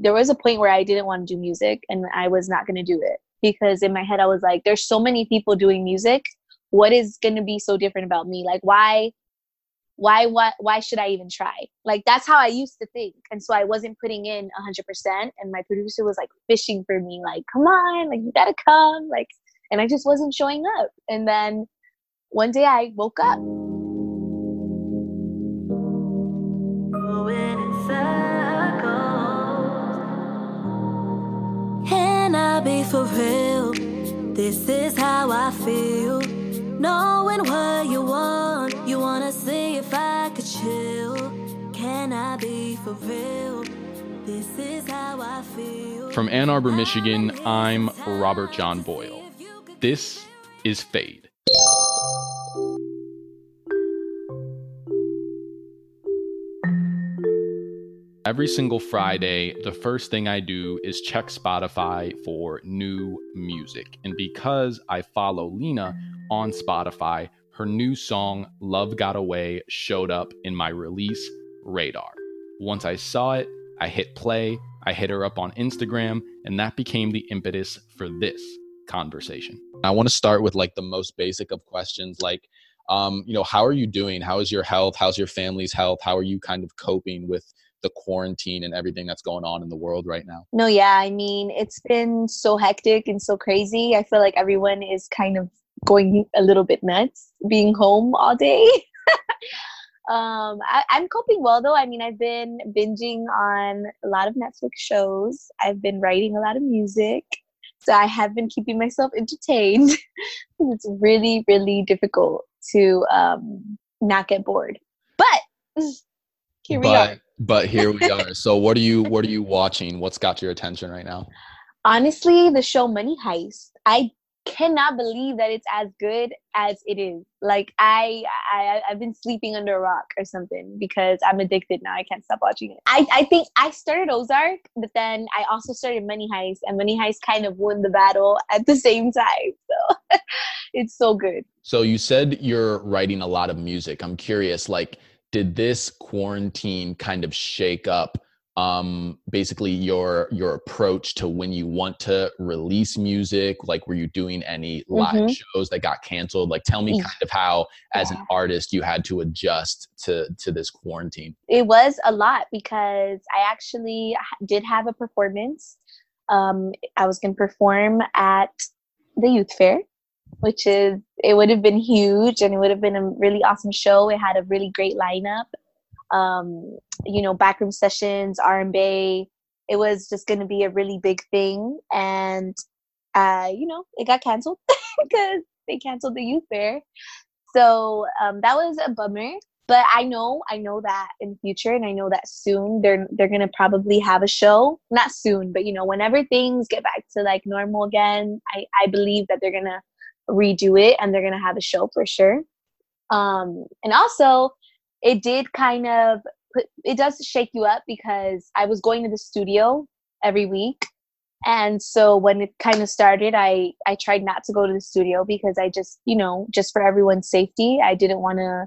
there was a point where I didn't want to do music and I was not going to do it because in my head I was like, there's so many people doing music. What is going to be so different about me? Like, why, why, why, why should I even try? Like, that's how I used to think. And so I wasn't putting in 100%. And my producer was like fishing for me, like, come on, like, you got to come. Like, and I just wasn't showing up. And then one day I woke up for real. This is how I feel. Knowing what you want, you wanna see if I could chill. Can I be for real? This is how I feel. From Ann Arbor, Michigan, I'm Robert John Boyle. This is Fade. Every single Friday, the first thing I do is check Spotify for new music. And because I follow Lena on Spotify, her new song, Love Got Away, showed up in my release radar. Once I saw it, I hit play, I hit her up on Instagram, and that became the impetus for this conversation. I want to start with like the most basic of questions like, um, you know, how are you doing? How is your health? How's your family's health? How are you kind of coping with the quarantine and everything that's going on in the world right now? No, yeah. I mean, it's been so hectic and so crazy. I feel like everyone is kind of going a little bit nuts being home all day. um, I, I'm coping well though. I mean, I've been binging on a lot of Netflix shows, I've been writing a lot of music. So I have been keeping myself entertained. it's really, really difficult to um, not get bored. But here we but, are but here we are. So what are you what are you watching? What's got your attention right now? Honestly, the show Money Heist. I cannot believe that it's as good as it is. Like I, I I've been sleeping under a rock or something because I'm addicted now. I can't stop watching it. I, I think I started Ozark, but then I also started Money Heist, and Money Heist kind of won the battle at the same time. So it's so good. So you said you're writing a lot of music. I'm curious, like did this quarantine kind of shake up um basically your your approach to when you want to release music? Like were you doing any live mm-hmm. shows that got canceled? Like tell me kind of how as an artist you had to adjust to to this quarantine. It was a lot because i actually did have a performance. Um i was going to perform at the youth fair which is it would have been huge and it would have been a really awesome show. It had a really great lineup. Um, you know, backroom sessions, R and B. It was just going to be a really big thing, and uh, you know, it got canceled because they canceled the youth fair. So um, that was a bummer. But I know, I know that in future, and I know that soon they're they're gonna probably have a show. Not soon, but you know, whenever things get back to like normal again, I I believe that they're gonna redo it and they're going to have a show for sure. Um, and also, it did kind of put, it does shake you up because I was going to the studio every week. And so when it kind of started, I, I tried not to go to the studio because I just, you know, just for everyone's safety, I didn't want to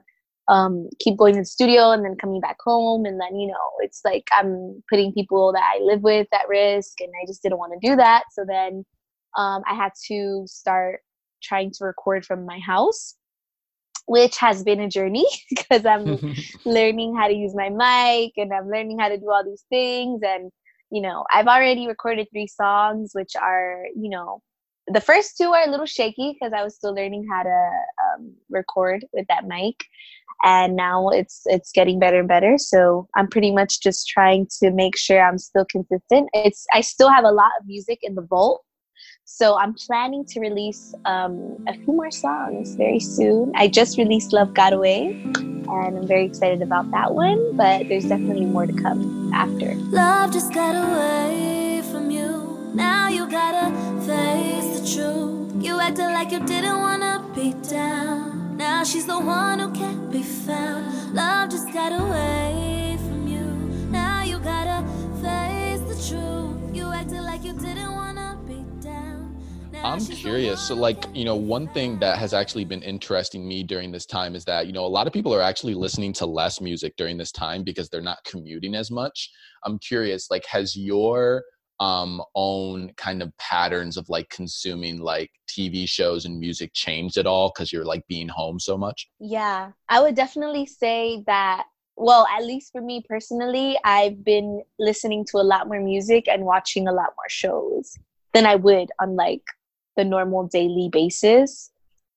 um, keep going to the studio and then coming back home. And then, you know, it's like I'm putting people that I live with at risk and I just didn't want to do that. So then um, I had to start trying to record from my house which has been a journey because I'm learning how to use my mic and I'm learning how to do all these things. And, you know, I've already recorded three songs, which are, you know, the first two are a little shaky because I was still learning how to um, record with that mic. And now it's it's getting better and better. So I'm pretty much just trying to make sure I'm still consistent. It's I still have a lot of music in the vault so I'm planning to release um, a few more songs very soon. I just released Love Got Away, and I'm very excited about that one, but there's definitely more to come after. Love just got away from you. Now you gotta face the truth. You acted like you didn't wanna be down. Now she's the one who can't be found. Love just got away from you. Now you gotta face the truth. You acted like you didn't wanna I'm curious. So, like, you know, one thing that has actually been interesting me during this time is that, you know, a lot of people are actually listening to less music during this time because they're not commuting as much. I'm curious, like, has your um own kind of patterns of like consuming like TV shows and music changed at all because you're like being home so much? Yeah, I would definitely say that well, at least for me personally, I've been listening to a lot more music and watching a lot more shows than I would on like the normal daily basis.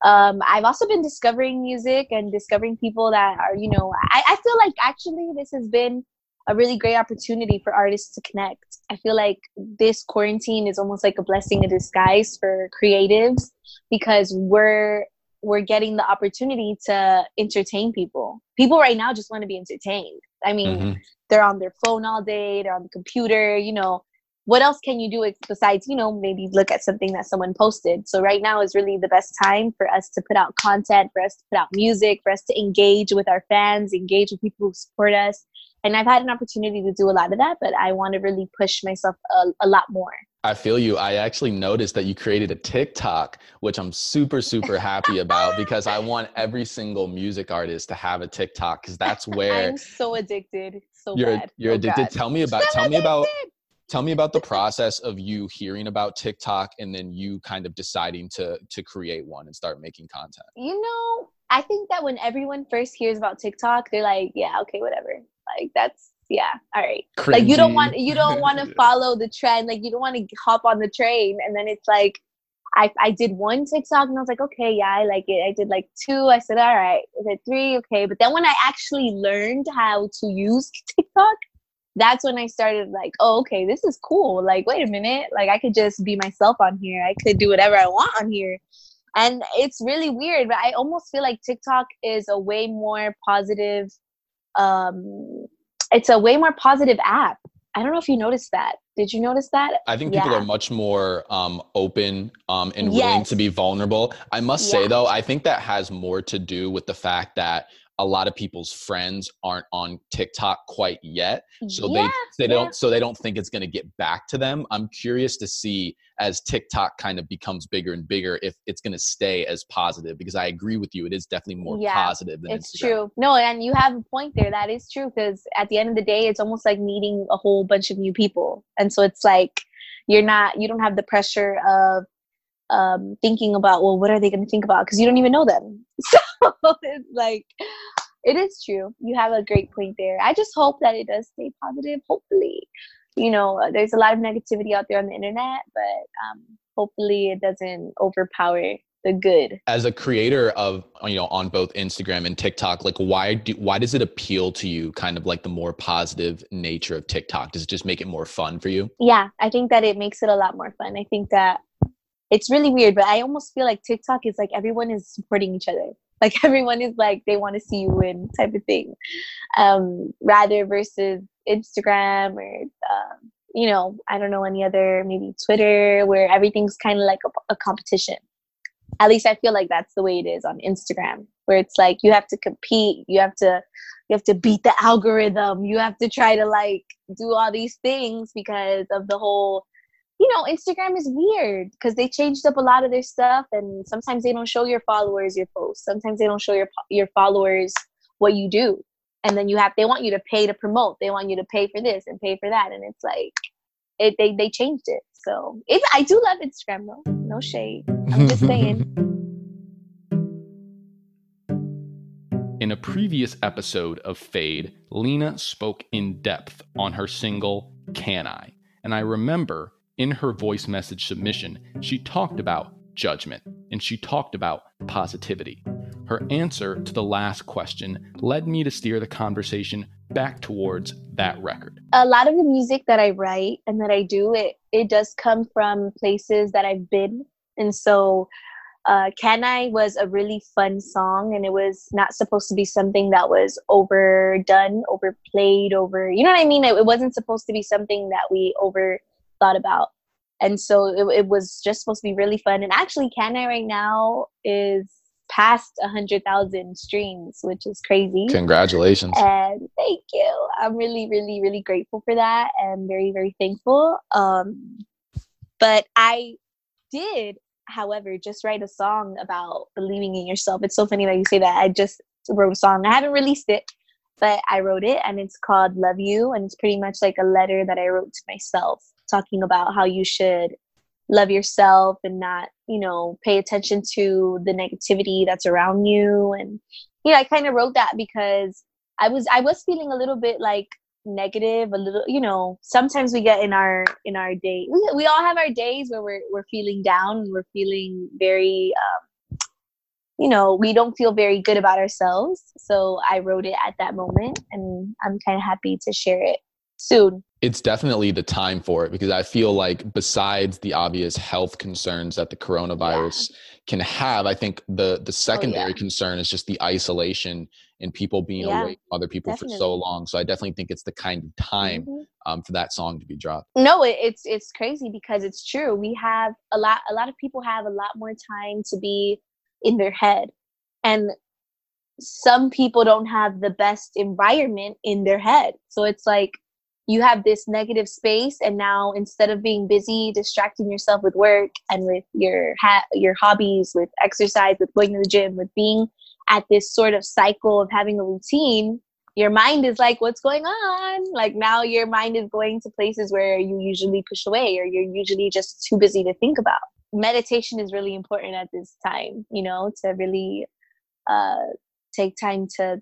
Um, I've also been discovering music and discovering people that are, you know, I, I feel like actually this has been a really great opportunity for artists to connect. I feel like this quarantine is almost like a blessing in disguise for creatives because we're we're getting the opportunity to entertain people. People right now just want to be entertained. I mean, mm-hmm. they're on their phone all day, they're on the computer, you know. What else can you do besides, you know, maybe look at something that someone posted? So right now is really the best time for us to put out content, for us to put out music, for us to engage with our fans, engage with people who support us. And I've had an opportunity to do a lot of that, but I want to really push myself a, a lot more. I feel you. I actually noticed that you created a TikTok, which I'm super, super happy about because I want every single music artist to have a TikTok because that's where I'm so addicted. So you're bad. you're oh, addicted. God. Tell me about so tell addicted. me about tell me about the process of you hearing about TikTok and then you kind of deciding to to create one and start making content. You know, I think that when everyone first hears about TikTok, they're like, yeah, okay, whatever. Like that's yeah all right Cringy. like you don't want you don't want to follow the trend like you don't want to hop on the train and then it's like I, I did one TikTok and I was like, okay, yeah, I like it. I did like two. I said, all right. I said three, okay. But then when I actually learned how to use TikTok, that's when I started like, oh, okay, this is cool. Like, wait a minute. Like, I could just be myself on here. I could do whatever I want on here. And it's really weird, but I almost feel like TikTok is a way more positive um, it's a way more positive app. I don't know if you noticed that. Did you notice that? I think people yeah. are much more um, open um, and yes. willing to be vulnerable. I must yeah. say, though, I think that has more to do with the fact that a lot of people's friends aren't on TikTok quite yet. So yeah, they they yeah. don't so they don't think it's going to get back to them. I'm curious to see as TikTok kind of becomes bigger and bigger if it's going to stay as positive because I agree with you it is definitely more yeah, positive than It's Instagram. true. No, and you have a point there. That is true because at the end of the day it's almost like meeting a whole bunch of new people. And so it's like you're not you don't have the pressure of um, thinking about well what are they going to think about? Because you don't even know them. So it's like it is true. You have a great point there. I just hope that it does stay positive hopefully. You know there's a lot of negativity out there on the internet but um, hopefully it doesn't overpower the good. As a creator of you know on both instagram and tiktok like why do why does it appeal to you kind of like the more positive nature of tiktok? Does it just make it more fun for you? Yeah i think that it makes it a lot more fun. I think that it's really weird, but I almost feel like TikTok is like everyone is supporting each other. Like everyone is like they want to see you win type of thing, um, rather versus Instagram or um, you know I don't know any other maybe Twitter where everything's kind of like a, a competition. At least I feel like that's the way it is on Instagram, where it's like you have to compete, you have to you have to beat the algorithm, you have to try to like do all these things because of the whole you know, Instagram is weird because they changed up a lot of their stuff, and sometimes they don't show your followers your posts. Sometimes they don't show your your followers what you do, and then you have they want you to pay to promote. They want you to pay for this and pay for that, and it's like it they they changed it. So it I do love Instagram though. No shade. I'm just saying. In a previous episode of Fade, Lena spoke in depth on her single Can I? And I remember in her voice message submission, she talked about judgment and she talked about positivity. Her answer to the last question led me to steer the conversation back towards that record. A lot of the music that I write and that I do, it it does come from places that I've been. And so uh, Can I was a really fun song, and it was not supposed to be something that was overdone, overplayed, over. You know what I mean? It, it wasn't supposed to be something that we over thought about. And so it, it was just supposed to be really fun. And actually, Can I right now is past a hundred thousand streams, which is crazy. Congratulations! And thank you. I'm really, really, really grateful for that, and very, very thankful. Um, but I did however, just write a song about believing in yourself. It's so funny that you say that. I just wrote a song. I haven't released it, but I wrote it and it's called Love You. And it's pretty much like a letter that I wrote to myself talking about how you should love yourself and not, you know, pay attention to the negativity that's around you. And, you know, I kind of wrote that because I was, I was feeling a little bit like negative a little you know sometimes we get in our in our day we, we all have our days where we're, we're feeling down and we're feeling very um, you know we don't feel very good about ourselves so i wrote it at that moment and i'm kind of happy to share it soon it's definitely the time for it because i feel like besides the obvious health concerns that the coronavirus yeah. can have i think the the secondary oh, yeah. concern is just the isolation and people being yeah, away from other people definitely. for so long. So I definitely think it's the kind of time mm-hmm. um, for that song to be dropped. No, it, it's it's crazy because it's true. We have a lot. A lot of people have a lot more time to be in their head, and some people don't have the best environment in their head. So it's like you have this negative space and now instead of being busy distracting yourself with work and with your ha- your hobbies with exercise with going to the gym with being at this sort of cycle of having a routine, your mind is like, what's going on? Like now your mind is going to places where you usually push away or you're usually just too busy to think about. Meditation is really important at this time, you know, to really uh, take time to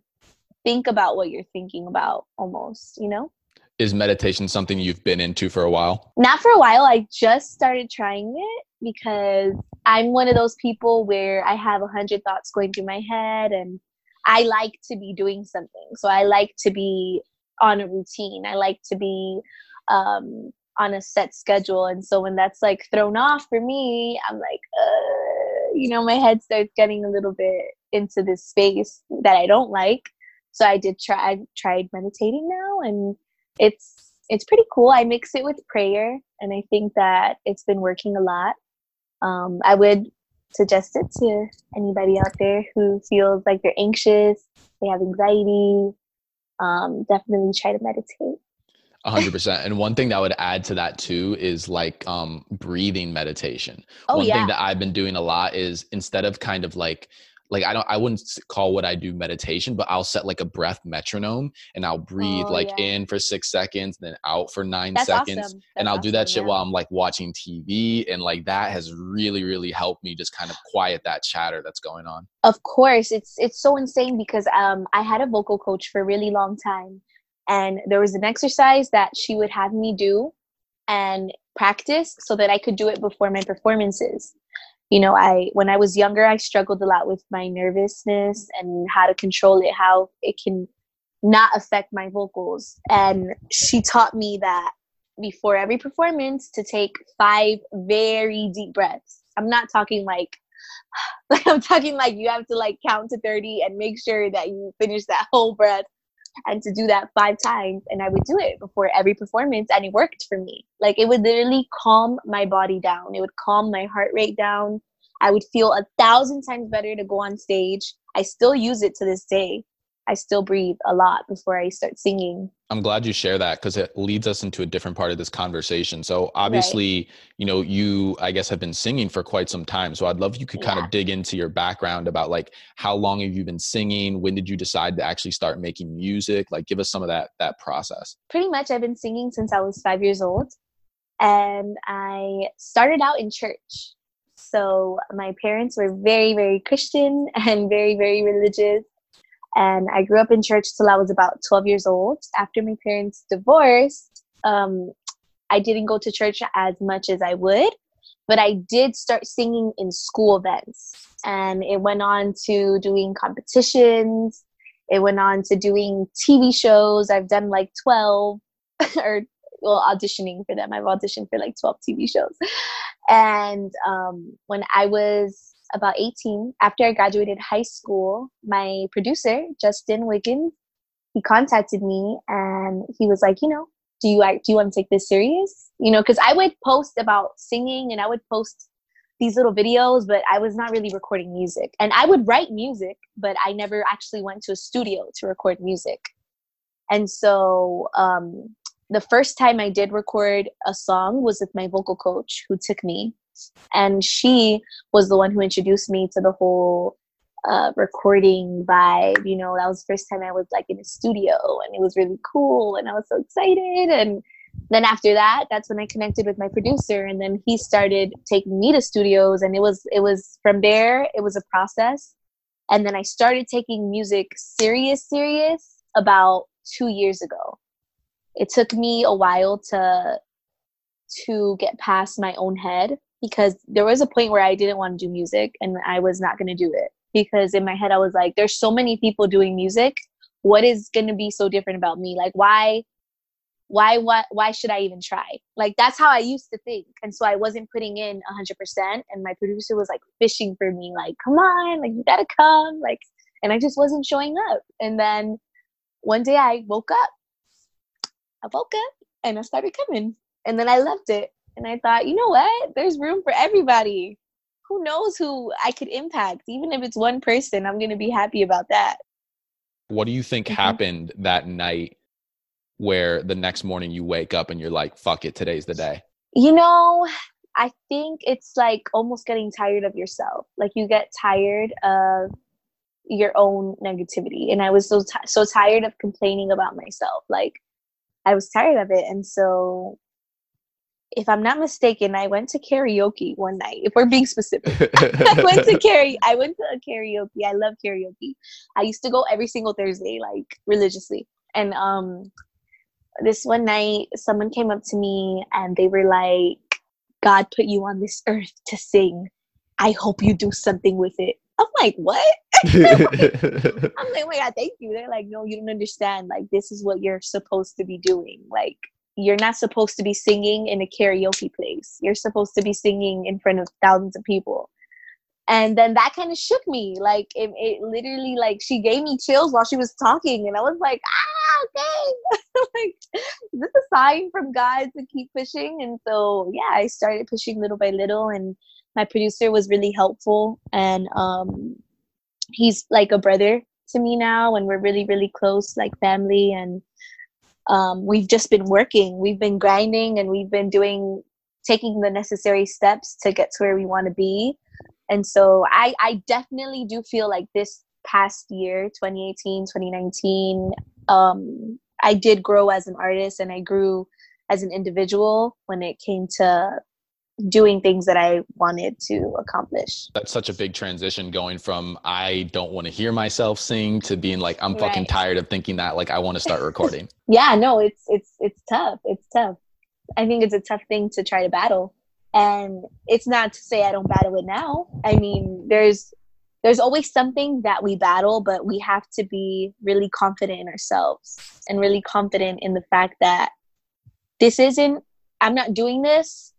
think about what you're thinking about almost, you know? Is meditation something you've been into for a while? Not for a while. I just started trying it because I'm one of those people where I have a hundred thoughts going through my head and I like to be doing something. So I like to be on a routine. I like to be um, on a set schedule. And so when that's like thrown off for me, I'm like, uh, you know, my head starts getting a little bit into this space that I don't like. So I did try, I tried meditating now and it's, it's pretty cool. I mix it with prayer and I think that it's been working a lot um, I would suggest it to anybody out there who feels like they're anxious, they have anxiety. Um, definitely try to meditate. A hundred percent. And one thing that I would add to that too is like um breathing meditation. Oh, one yeah. thing that I've been doing a lot is instead of kind of like like I don't I wouldn't call what I do meditation, but I'll set like a breath metronome and I'll breathe oh, like yeah. in for six seconds, then out for nine That's seconds. Awesome. and I'll awesome, do that shit yeah. while I'm like watching TV. And like that has really, really helped me just kind of quiet that chatter that's going on. Of course. It's it's so insane because um I had a vocal coach for a really long time. And there was an exercise that she would have me do and practice so that I could do it before my performances you know i when i was younger i struggled a lot with my nervousness and how to control it how it can not affect my vocals. And she taught me that before every performance to take five very deep breaths. I'm not talking like like i'm talking like you have to like count to 30 and make sure that you finish that whole breath and to do that five times and i would do it before every performance and it worked for me. Like it would literally calm my body down. It would calm my heart rate down. I would feel a thousand times better to go on stage. I still use it to this day I still breathe a lot before I start singing. I'm glad you share that because it leads us into a different part of this conversation. So obviously, right. you know, you I guess have been singing for quite some time. So I'd love if you could yeah. kind of dig into your background about like how long have you been singing? When did you decide to actually start making music? Like give us some of that that process. Pretty much I've been singing since I was 5 years old. And I started out in church. So my parents were very very Christian and very very religious and I grew up in church till I was about 12 years old. After my parents divorced, um, I didn't go to church as much as I would, but I did start singing in school events. And it went on to doing competitions. It went on to doing TV shows. I've done like 12 or well, auditioning for them. I've auditioned for like 12 TV shows. And um, when I was about 18, after I graduated high school, my producer, Justin Wiggins, he contacted me and he was like, you know, do you do you want to take this serious? You know, because I would post about singing and I would post these little videos, but I was not really recording music. And I would write music, but I never actually went to a studio to record music. And so um, the first time I did record a song was with my vocal coach who took me and she was the one who introduced me to the whole uh, recording vibe. You know, that was the first time I was like in a studio, and it was really cool, and I was so excited. And then after that, that's when I connected with my producer, and then he started taking me to studios, and it was it was from there. It was a process, and then I started taking music serious, serious about two years ago. It took me a while to to get past my own head because there was a point where I didn't want to do music and I was not going to do it. Because in my head I was like there's so many people doing music. What is going to be so different about me? Like why why what why should I even try? Like that's how I used to think. And so I wasn't putting in 100% and my producer was like fishing for me like come on like you got to come like and I just wasn't showing up. And then one day I woke up. I woke up and I started coming. And then I loved it. And I thought, you know what? There's room for everybody. Who knows who I could impact? Even if it's one person, I'm going to be happy about that. What do you think mm-hmm. happened that night where the next morning you wake up and you're like, fuck it, today's the day? You know, I think it's like almost getting tired of yourself. Like you get tired of your own negativity. And I was so, t- so tired of complaining about myself. Like I was tired of it. And so if I'm not mistaken, I went to karaoke one night. If we're being specific, I went to karaoke. I went to a karaoke. I love karaoke. I used to go every single Thursday, like religiously. And um, this one night, someone came up to me and they were like, "God put you on this earth to sing. I hope you do something with it." I'm like, "What?" I'm like, "Oh my God, thank you." They're like, "No, you don't understand. Like, this is what you're supposed to be doing. Like." You're not supposed to be singing in a karaoke place. You're supposed to be singing in front of thousands of people. And then that kind of shook me. Like it, it literally like she gave me chills while she was talking and I was like, ah, okay. like is this a sign from God to keep pushing? And so yeah, I started pushing little by little and my producer was really helpful and um he's like a brother to me now and we're really, really close, like family and um, we've just been working we've been grinding and we've been doing taking the necessary steps to get to where we want to be. And so I, I definitely do feel like this past year 2018 2019 um, i did grow as an artist and i grew as an individual when it came to doing things that I wanted to accomplish. That's such a big transition going from I don't want to hear myself sing to being like I'm fucking right. tired of thinking that like I want to start recording. yeah, no, it's it's it's tough. It's tough. I think it's a tough thing to try to battle. And it's not to say I don't battle it now. I mean, there's there's always something that we battle, but we have to be really confident in ourselves and really confident in the fact that this isn't I'm not doing this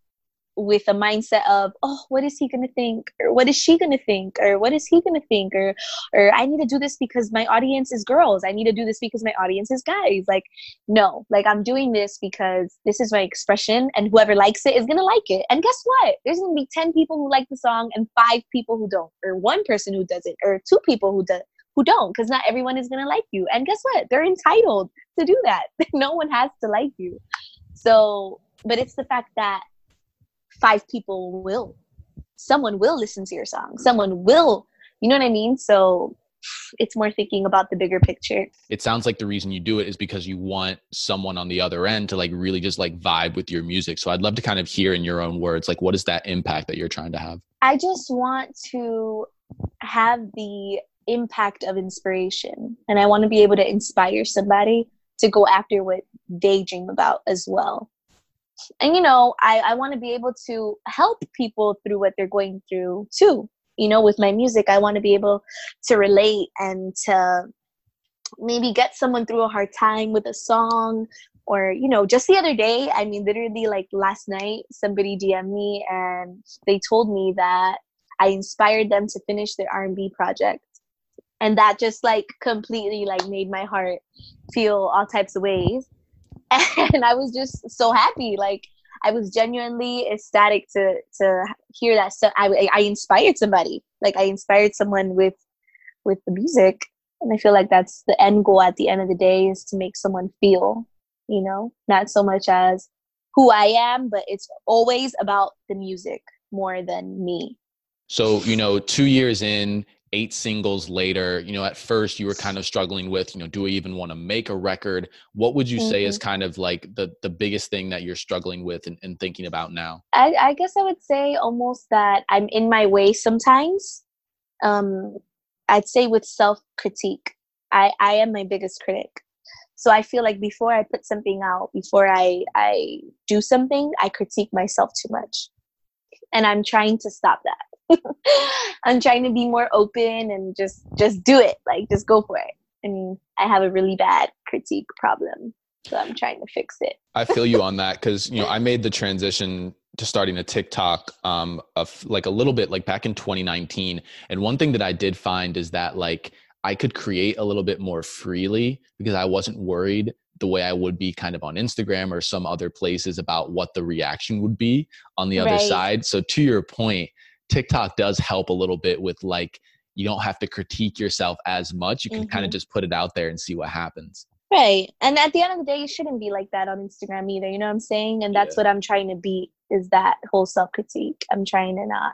with a mindset of oh what is he to think? Or what is she to think? Or what is he to think? Or or i need to do this because my audience is girls. I need to do this because my audience is guys. Like no. Like i'm doing this because this is my expression and whoever likes it is to like it. And guess what? There's to be 10 people who like the song and five people who don't. Or one person who doesn't. Or two people who do who don't because not everyone is to like you. And guess what? They're entitled to do that. No one has to like you. So but it's the fact that five people will someone will listen to your song. Someone will you know what i mean? So it's more thinking about the bigger picture. It sounds like the reason you do it is because you want someone on the other end to like really just like vibe with your music. So i'd love to kind of hear in your own words like what is that impact that you're trying to have? I just want to have the impact of inspiration and i want to be able to inspire somebody to go after what they dream about as well and you know i i want to be able to help people through what they're going through too. You know with my music i want to be able to relate and to maybe get someone through a hard time with a song or you know just the other day i mean literally like last night somebody dm me and they told me that i inspired them to finish their r&b project. And that just like completely like made my heart feel all types of ways and I was just so happy. Like I was genuinely ecstatic to to hear that. So I I inspired somebody. Like I inspired someone with with the music, and I feel like that's the end goal at the end of the day is to make someone feel. You know, not so much as who I am, but it's always about the music. more than me. So, you know, two years in, eight singles later, you know, at first you were kind of struggling with, you know, do I even want to make a record? What would you mm-hmm. say is mm-hmm. kind of like the the biggest thing that you're struggling with and, and thinking about now? I, I guess I would say almost that I'm in my way sometimes. Um, I'd say with self critique. I, I am my biggest critic. So I feel like before I put something out, before I, I do something, I critique myself too much. And I'm trying to stop that. I'm trying to be more open and just just do it. Like just go for it. I mean, I have a really bad critique problem. So I'm trying to fix it. I feel you on that because you know I made the transition to starting a TikTok um of like a little bit like back in 2019. And one thing that I did find is that like I could create a little bit more freely because I wasn't worried the way I would be kind of on Instagram or some other places about what the reaction would be on the right. other side. So to your point, TikTok does help a little bit with like you don't have to critique yourself as much. You can mm-hmm. kind of just put it out there and see what happens. Right. And at the end of the day, you shouldn't be like that on Instagram either. You know what I'm saying? And that's yeah. what I'm trying to beat is that whole self critique. I'm trying to not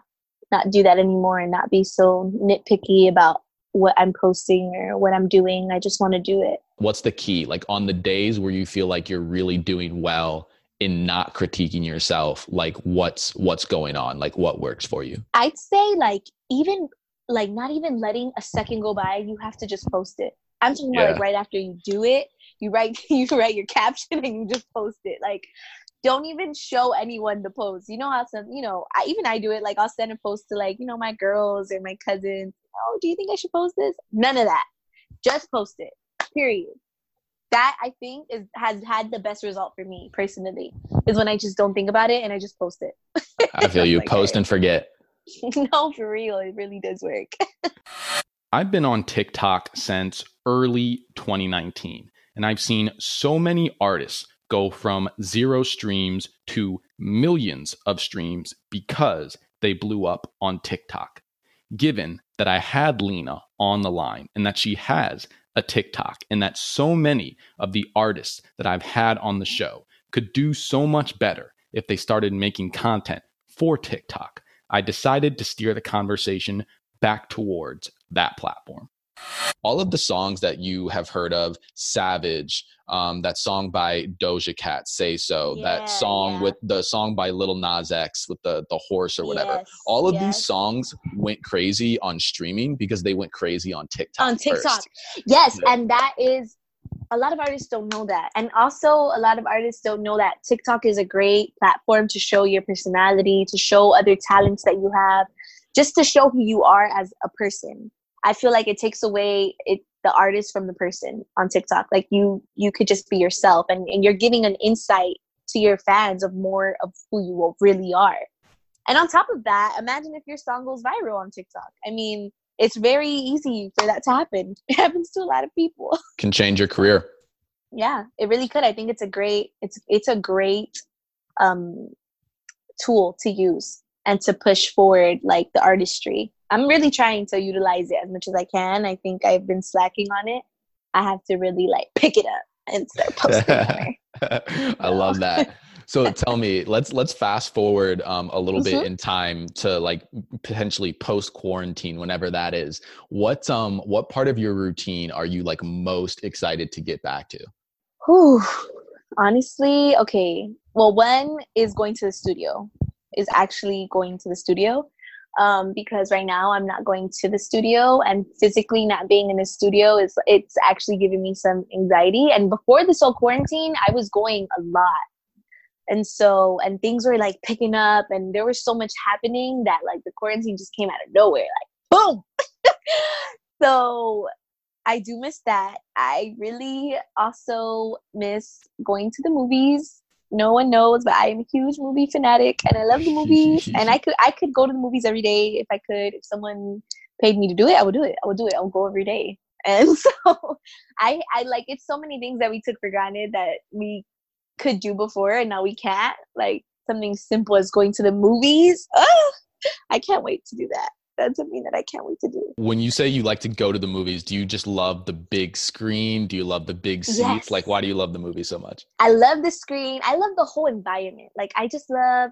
not do that anymore and not be so nitpicky about what I'm posting or what I'm doing. I just want to do it. What's the key? Like on the days where you feel like you're really doing well in not critiquing yourself like what's what's going on? Like what works for you? I'd say like even like not even letting a second go by you have to just post it. I'm talking yeah. about like right after you do it you write you write your caption and you just post it. Like don't even show anyone the post. You know how some you know I, even i do it. Like i'll send a post to like you know my girls or my cousins. Oh do you think i should post this? None of that. Just post it period that I think is has had the best result for me personally is when I just don't think about it and I just post it. I feel you like, post and forget. no, for real, it really does work. I've been on TikTok since early 2019 and I've seen so many artists go from zero streams to millions of streams because they blew up on TikTok. Given that I had Lena on the line and that she has a TikTok, and that so many of the artists that I've had on the show could do so much better if they started making content for TikTok. I decided to steer the conversation back towards that platform. All of the songs that you have heard of, Savage, um, that song by Doja Cat, Say So, yeah, that song yeah. with the song by Lil Nas X with the, the horse or whatever. Yes, all of yes. these songs went crazy on streaming because they went crazy on TikTok. On TikTok. First. Yes. Yeah. And that is a lot of artists don't know that. And also, a lot of artists don't know that TikTok is a great platform to show your personality, to show other talents that you have, just to show who you are as a person. I feel like it takes away it the artist from the person on TikTok. Like you you could just be yourself and, and you're giving an insight to your fans of more of who you really are. And on top of that, imagine if your song goes viral on TikTok. I mean, it's very easy for that to happen. It happens to a lot of people. Can change your career. Yeah, it really could. I think it's a great it's it's a great um tool to use and to push forward like the artistry I'm really trying to utilize it as much as I can. I think I've been slacking on it. I have to really like pick it up and start posting I love that. So tell me, let's let's fast forward um, a little mm-hmm. bit in time to like potentially post quarantine, whenever that is. What um what part of your routine are you like most excited to get back to? Whew. Honestly, okay. Well, one is going to the studio. Is actually going to the studio um, because right now I'm not going to the studio and physically not being in the studio is it's actually giving me some anxiety. And before this whole quarantine, I was going a lot. And so, and things were like picking up, and there was so much happening that like the quarantine just came out of nowhere, like boom. so, I do miss that. I really also miss going to the movies no one knows, but I am a huge movie fanatic and I love the movies. and I could I could go to the movies every day if I could. If someone paid me to do it, I would do it. I would do it. I would go every day. And so I I like it's so many things that we took for granted that we could do before and now we can't. Like something simple as going to the movies. Oh, I can't wait to do that that's something that I can't wait to do. When you say you like to go to the movies, do you just love the big screen? Do you love the big seats? Yes. Like, why do you love the movie so much? I love the screen. I love the whole environment. Like, I just love.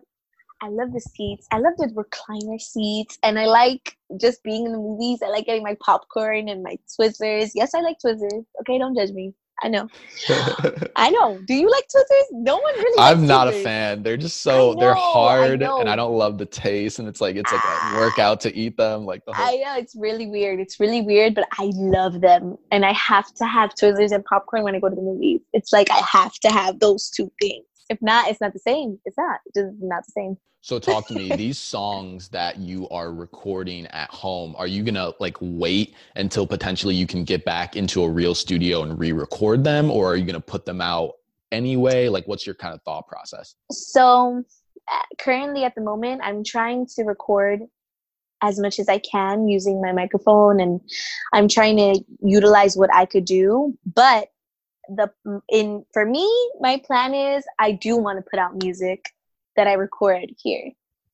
I love the seats. I love the recliner seats, and I like just being in the movies. I like getting my popcorn and my Twizzlers. Yes, I like Twizzlers. Okay, don't judge me. I know. I know. Do you like Twizzlers? No one really. I'm not a fan. They're just so know, they're hard, I and I don't love the taste. And it's like it's like a ah. workout to eat them. Like the whole- I know it's really weird. It's really weird, but I love them, and I have to have Twizzlers and popcorn when I go to the movies. It's like I have to have those two things. If not, it's not the same. It's not. It's just not the same. So talk to me. These songs that you are recording at home, are you gonna like wait until potentially you can get back into a real studio and re-record them, or are you gonna put them out anyway? Like, what's your kind of thought process? So uh, currently, at the moment, I'm trying to record as much as I can using my microphone, and I'm trying to utilize what I could do. But the in for me, my plan is I do want to put out music that I record here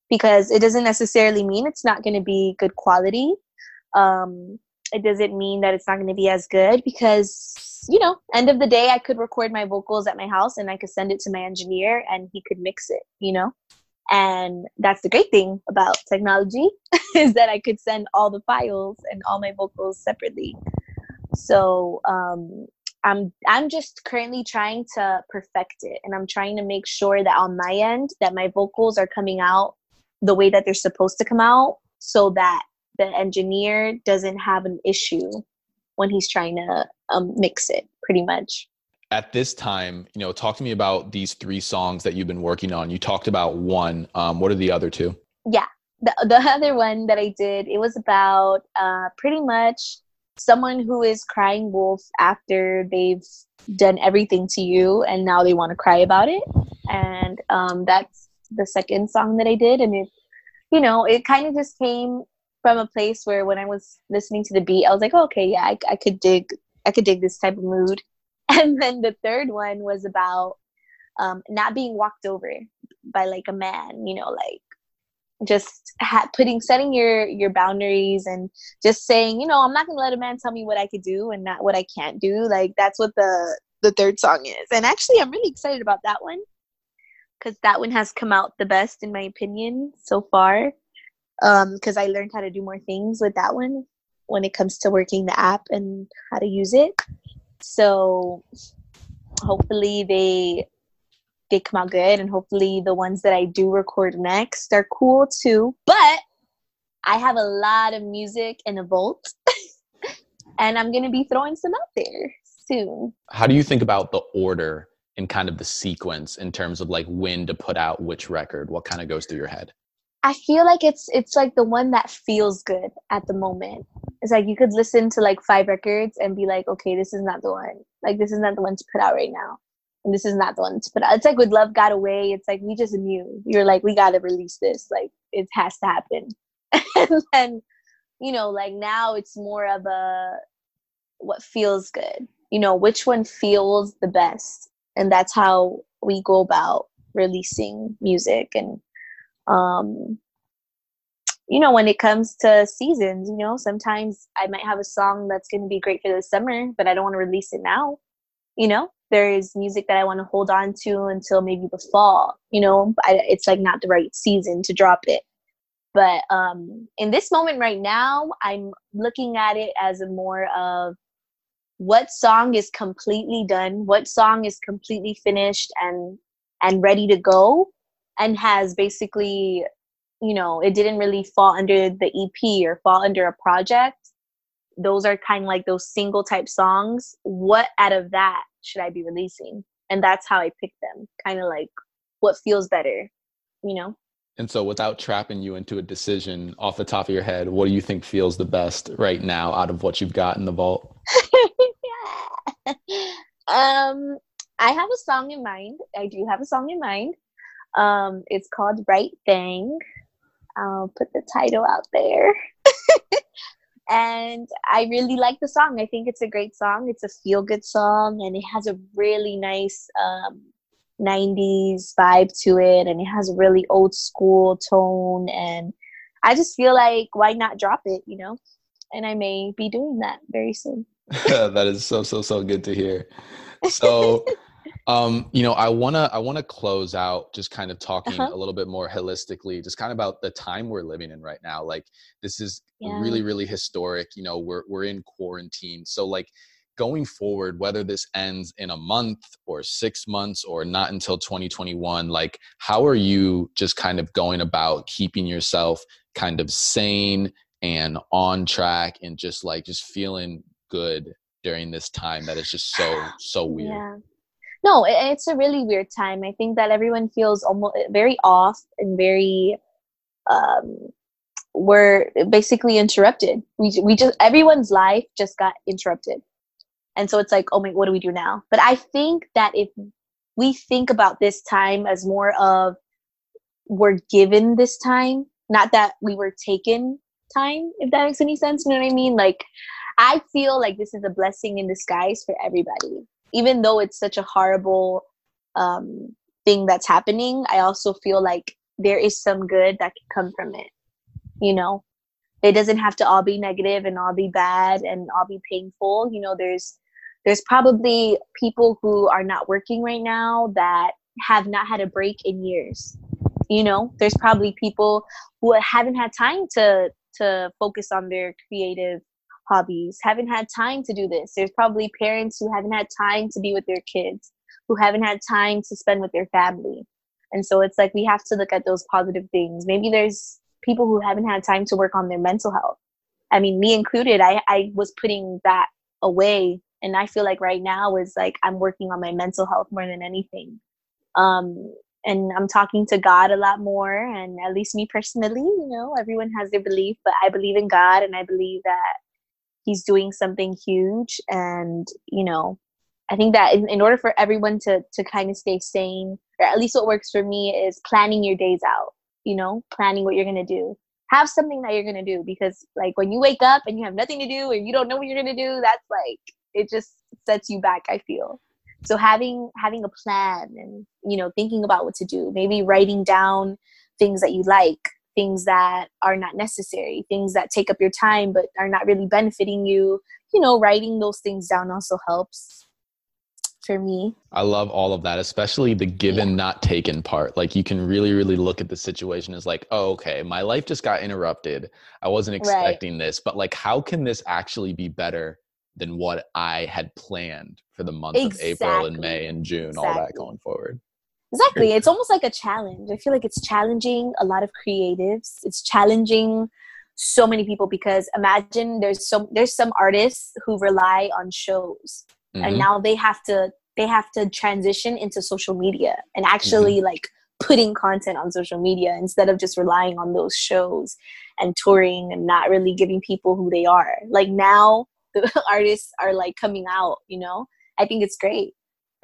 because it doesn't necessarily mean it's not going to be good quality. Um, it doesn't mean that it's not going to be as good because, you know, end of the day, I could record my vocals at my house and I could send it to my engineer and he could mix it, you know? And that's the great thing about technology is that I could send all the files and all my vocals separately. So um, I'm I'm just currently trying to perfect it and I'm trying to make sure that on my end that my vocals are coming out the way that they're supposed to come out so that the engineer doesn't have an issue when he's trying to um, mix it pretty much. At this time you know talk to me about these three songs that you've been working on. You talked about one. Um, what are the other two? Yeah. The, the other one that i did it was about uh, pretty much someone who is crying wolf after they've done everything to you and now they want to cry about it. And um, that's the second song that i did and it you know it kind of just came from a place where when i was listening to the beat i was like oh, okay yeah I, I could dig i could dig this type of mood. And then the third one was about um, not being walked over by like a man you know like just ha- putting setting your your boundaries and just saying you know i'm not gonna let a man tell me what i could do and not what i can't do. Like that's what the the third song is. And actually i'm really excited about that one because that one has come out the best in my opinion so far. Um because i learned how to do more things with that one when it comes to working the app and how to use it. So hopefully they they come out good and hopefully the ones that I do record next are cool too. But I have a lot of music in a vault and I'm going to be throwing some out there soon. How do you think about the order and kind of the sequence in terms of like when to put out which record? What kind of goes through your head? I feel like it's it's like the one that feels good at the moment. It's like you could listen to like five records and be like, okay, this is not the one. Like this is not the one to put out right now and this is not the one out. It's like with Love Got Away, it's like we just knew. You're like, we gotta release this. Like it has to happen. and then, you know, like now it's more of a what feels good. You know, which one feels the best. And that's how we go about releasing music and um you know when it comes to seasons you know sometimes i might have a song that's going to be great for the summer but i don't want to release it now you know there's music that I want to hold on to until maybe the fall. You know, I, it's like not the right season to drop it. But um, in this moment right now, I'm looking at it as a more of what song is completely done, what song is completely finished and and ready to go, and has basically, you know, it didn't really fall under the EP or fall under a project. Those are kind of like those single type songs. What out of that should I be releasing? And that's how I pick them, kind of like what feels better, you know? And so, without trapping you into a decision off the top of your head, what do you think feels the best right now out of what you've got in the vault? um, I have a song in mind. I do have a song in mind. Um, it's called Right Thing. I'll put the title out there. and I really like the song. I think it's a great song. It's a feel good song, and it has a really nice um, 90s vibe to it, and it has a really old school tone. And I just feel like why not drop it, you know? And I may be doing that very soon. that is so so so good to hear. So. Um, you know, I wanna I wanna close out just kind of talking uh-huh. a little bit more holistically, just kind of about the time we're living in right now. Like this is yeah. really, really historic. You know, we're we're in quarantine. So like going forward, whether this ends in a month or six months or not until 2021, like how are you just kind of going about keeping yourself kind of sane and on track and just like just feeling good during this time that is just so so weird? Yeah no it's a really weird time. I think that everyone feels almost very off and very um we're basically interrupted. We, we just everyone's life just got interrupted. And so it's like oh my what do we do now? But i think that if we think about this time as more of we're given this time not that we were taken time if that makes any sense you know what i mean? Like i feel like this is a blessing in disguise for everybody even though it's such a horrible um, thing that's happening, I also feel like there is some good that can come from it. You know, it doesn't have to all be negative and all be bad and all be painful. You know, there's there's probably people who are not working right now that have not had a break in years. You know, there's probably people who haven't had time to to focus on their creative hobbies, haven't had time to do this. There's probably parents who haven't had time to be with their kids, who haven't had time to spend with their family. And so it's like we have to look at those positive things. Maybe there's people who haven't had time to work on their mental health. I mean, me included, I, I was putting that away. And I feel like right now is like I'm working on my mental health more than anything. Um, and I'm talking to God a lot more. And at least me personally, you know, everyone has their belief, but I believe in God and I believe that he's doing something huge and you know i think that in, in order for everyone to to kind of stay sane or at least what works for me is planning your days out you know planning what you're going to do. Have something that you're going to do because like when you wake up and you have nothing to do and you don't know what you're going to do that's like it just sets you back i feel. So having having a plan and you know thinking about what to do maybe writing down things that you like things that are not necessary, things that take up your time but are not really benefiting you. You know, writing those things down also helps for me. I love all of that, especially the given, yeah. not taken part. Like you can really, really look at the situation as like, oh, okay, my life just got interrupted. I wasn't expecting right. this, but like, how can this actually be better than what I had planned for the month exactly. of April and May and June, exactly. all that going forward? Exactly. It's almost like a challenge. I feel like it's challenging a lot of creatives. It's challenging so many people because imagine there's some there's some artists who rely on shows mm-hmm. and now they have to they have to transition into social media and actually mm-hmm. like putting content on social media instead of just relying on those shows and touring and not really giving people who they are. Like now the artists are like coming out, you know? I think it's great.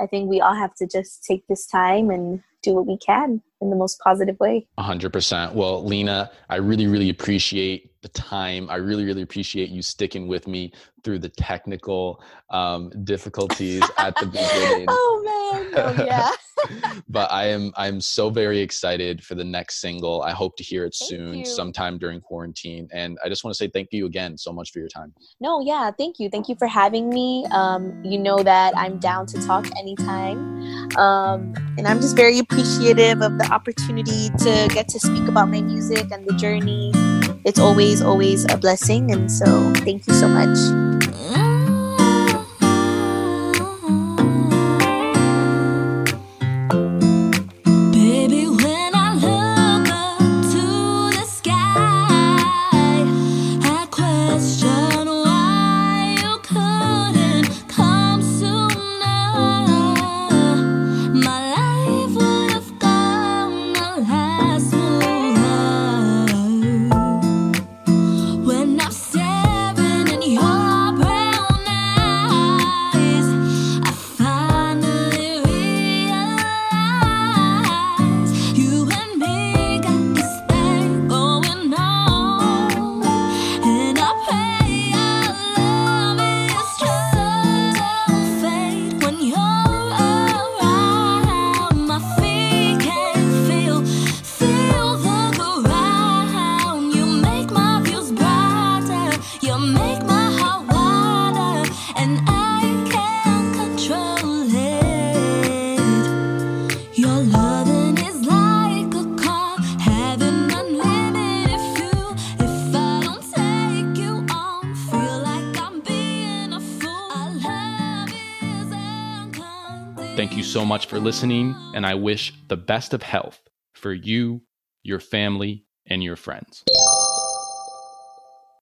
I think we all have to just take this time and do what we can in the most positive way. 100%. Well, Lena, I really, really appreciate the time. I really, really appreciate you sticking with me through the technical um, difficulties at the beginning. oh man, oh yeah. but I am I'm so very excited for the next single. I hope to hear it thank soon, you. sometime during quarantine. And I just want to say thank you again so much for your time. No, yeah, thank you. Thank you for having me. Um, you know that I'm down to talk anytime. Um, and I'm just very appreciative of the opportunity to get to speak about my music and the journey. It's always, always a blessing. And so thank you so much. Much for listening, and I wish the best of health for you, your family, and your friends.